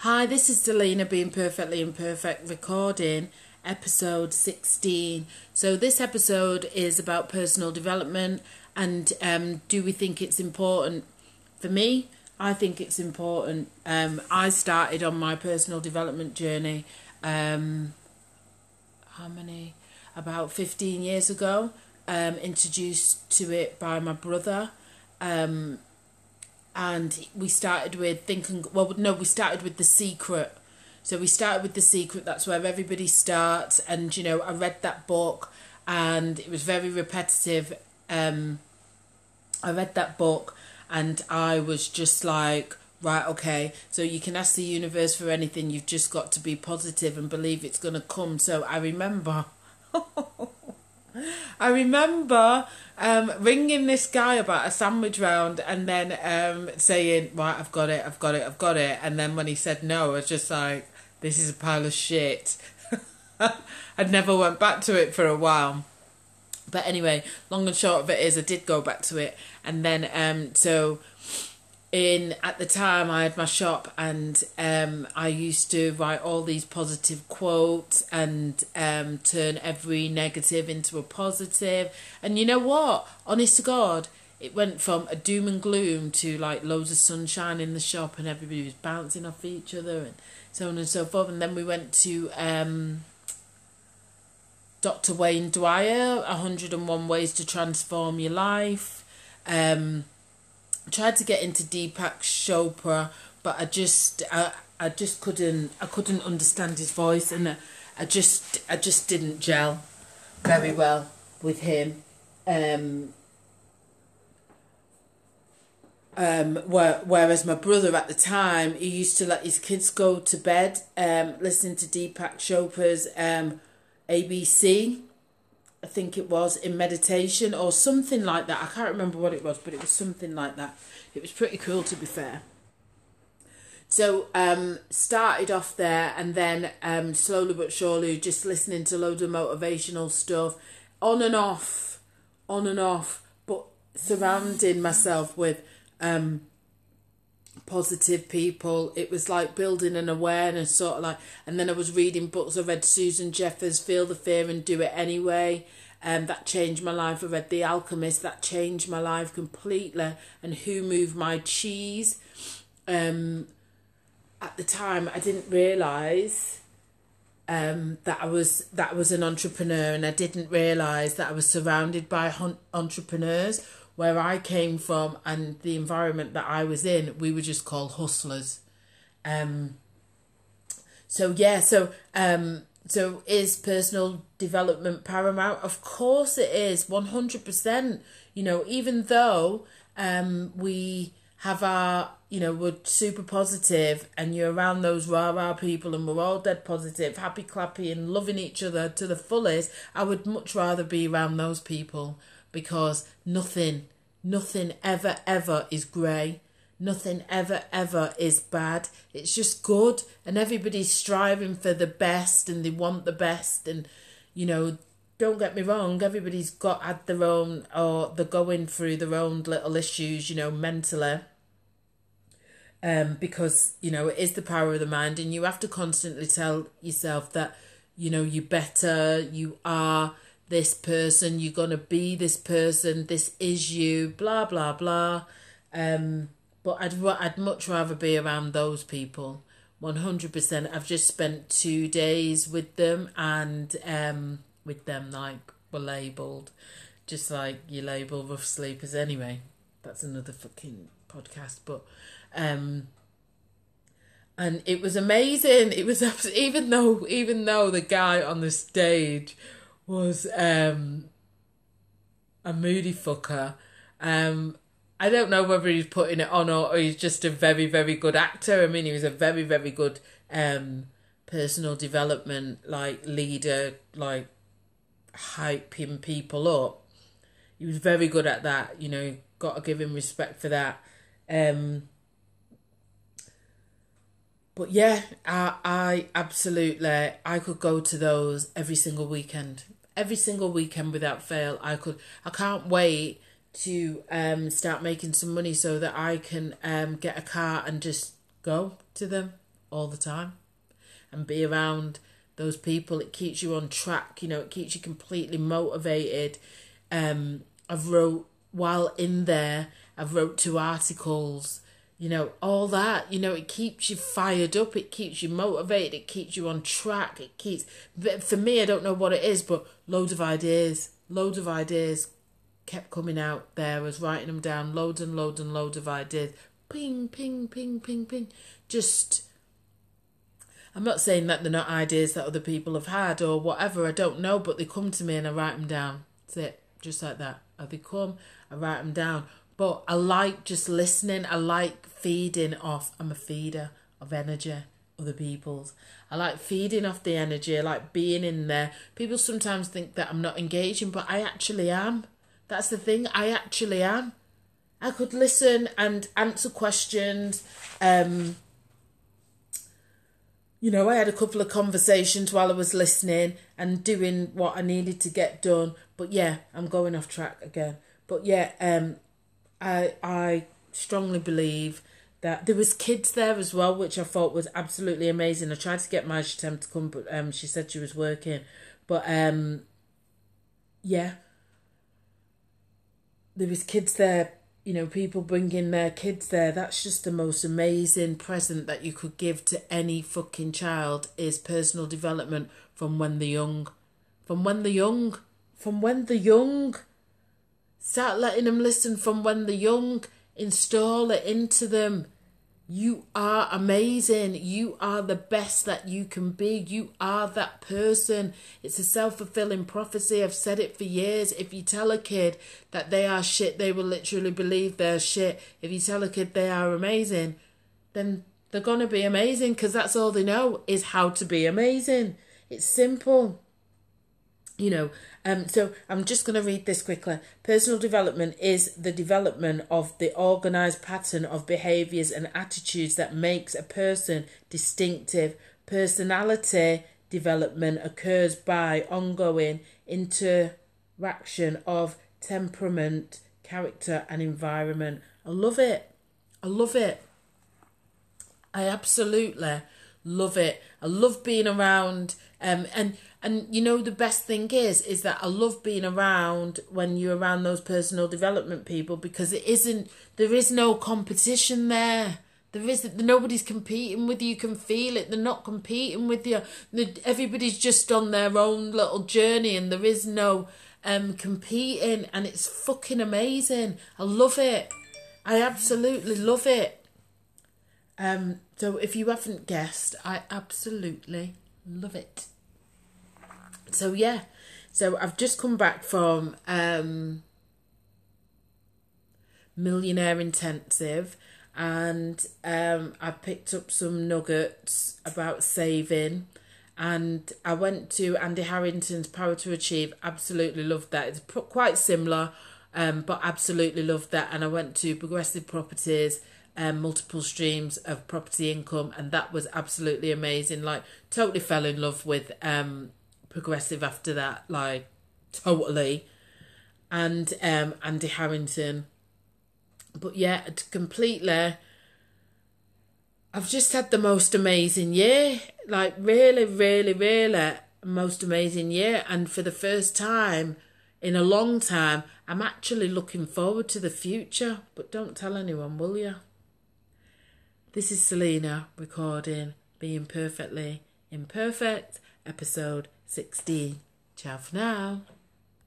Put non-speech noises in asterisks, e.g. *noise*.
Hi, this is Delina being perfectly imperfect recording episode 16. So, this episode is about personal development and um, do we think it's important? For me, I think it's important. Um, I started on my personal development journey, um, how many? About 15 years ago, um, introduced to it by my brother. Um, and we started with thinking well no we started with the secret. So we started with the secret that's where everybody starts and you know i read that book and it was very repetitive um i read that book and i was just like right okay so you can ask the universe for anything you've just got to be positive and believe it's going to come. So i remember *laughs* I remember um, ringing this guy about a sandwich round and then um, saying, Right, I've got it, I've got it, I've got it. And then when he said no, I was just like, This is a pile of shit. *laughs* I'd never went back to it for a while. But anyway, long and short of it is, I did go back to it. And then, um, so in at the time I had my shop and um, I used to write all these positive quotes and um, turn every negative into a positive. And you know what? Honest to God, it went from a doom and gloom to like loads of sunshine in the shop and everybody was bouncing off each other and so on and so forth. And then we went to um, Dr. Wayne Dyer, 101 Ways to Transform Your Life. Um, tried to get into Deepak Chopra, but I just I, I just couldn't I couldn't understand his voice, and I, I just I just didn't gel very well with him. Um, um, where, whereas my brother at the time, he used to let his kids go to bed um, listening to Deepak Chopra's um, ABC I think it was in meditation or something like that. I can't remember what it was, but it was something like that. It was pretty cool to be fair. So um, started off there and then um, slowly but surely just listening to loads of motivational stuff on and off, on and off, but surrounding myself with um, positive people. It was like building an awareness, sort of like. And then I was reading books. I read Susan Jeffers' Feel the Fear and Do It Anyway. Um, that changed my life. I read The Alchemist. That changed my life completely. And Who Moved My Cheese. Um, at the time, I didn't realise um, that I was that I was an entrepreneur, and I didn't realise that I was surrounded by hun- entrepreneurs. Where I came from and the environment that I was in, we were just called hustlers. Um, so yeah, so um, so is personal development paramount? Of course it is, 100%. You know, even though um, we have our, you know, we're super positive and you're around those rah rah people and we're all dead positive, happy clappy and loving each other to the fullest, I would much rather be around those people because nothing, nothing ever, ever is grey. Nothing ever, ever is bad. It's just good, and everybody's striving for the best and they want the best. And, you know, don't get me wrong, everybody's got had their own, or they're going through their own little issues, you know, mentally. Um, because, you know, it is the power of the mind, and you have to constantly tell yourself that, you know, you better, you are this person, you're going to be this person, this is you, blah, blah, blah. Um, but I'd I'd much rather be around those people. One hundred percent. I've just spent two days with them, and um, with them like were labelled, just like you label rough sleepers. Anyway, that's another fucking podcast. But um, and it was amazing. It was *laughs* even though even though the guy on the stage was um a moody fucker. Um, I don't know whether he's putting it on or, or he's just a very, very good actor. I mean, he was a very, very good um, personal development, like leader, like hyping people up. He was very good at that. You know, got to give him respect for that. Um, but yeah, I, I absolutely, I could go to those every single weekend. Every single weekend without fail. I could, I can't wait to um, start making some money so that I can um, get a car and just go to them all the time and be around those people. It keeps you on track, you know, it keeps you completely motivated. Um, I've wrote while in there, I've wrote two articles, you know, all that, you know, it keeps you fired up, it keeps you motivated, it keeps you on track, it keeps, for me, I don't know what it is, but loads of ideas, loads of ideas kept coming out there. I was writing them down, loads and loads and loads of ideas. Ping, ping, ping, ping, ping. Just, I'm not saying that they're not ideas that other people have had or whatever, I don't know, but they come to me and I write them down. That's it, just like that. They come, I write them down. But I like just listening, I like feeding off, I'm a feeder of energy other people's. I like feeding off the energy, I like being in there. People sometimes think that I'm not engaging, but I actually am. That's the thing, I actually am. I could listen and answer questions. Um, you know, I had a couple of conversations while I was listening and doing what I needed to get done. But yeah, I'm going off track again. But yeah, um, I I strongly believe that there was kids there as well, which I thought was absolutely amazing. I tried to get my to come, but um, she said she was working. But um, yeah, there was kids there you know people bringing their kids there. That's just the most amazing present that you could give to any fucking child is personal development from when they're young. From when they're young. From when they're young start letting them listen from when they're young install it into them you are amazing. You are the best that you can be. You are that person. It's a self fulfilling prophecy. I've said it for years. If you tell a kid that they are shit, they will literally believe they're shit. If you tell a kid they are amazing, then they're going to be amazing because that's all they know is how to be amazing. It's simple you know um so i'm just going to read this quickly. Personal development is the development of the organized pattern of behaviors and attitudes that makes a person distinctive. Personality development occurs by ongoing interaction of temperament character and environment. I love it. I love it. I absolutely love it. I love being around um and and you know the best thing is is that I love being around when you're around those personal development people because it isn't there is no competition there. There is nobody's competing with you. You can feel it. They're not competing with you. Everybody's just on their own little journey, and there is no um competing, and it's fucking amazing. I love it. I absolutely love it. Um, so if you haven't guessed, I absolutely love it so yeah, so I've just come back from um, Millionaire Intensive and um, I picked up some nuggets about saving. And I went to Andy Harrington's Power to Achieve. Absolutely loved that. It's quite similar, um, but absolutely loved that. And I went to Progressive Properties, um, multiple streams of property income, and that was absolutely amazing. Like, totally fell in love with um, progressive after that, like totally. And um, Andy Harrington. But yeah, completely. I've just had the most amazing year. Like, really, really, really, most amazing year. And for the first time in a long time, I'm actually looking forward to the future. But don't tell anyone, will you? This is Selena recording Being Perfectly Imperfect, episode 16. Ciao for now.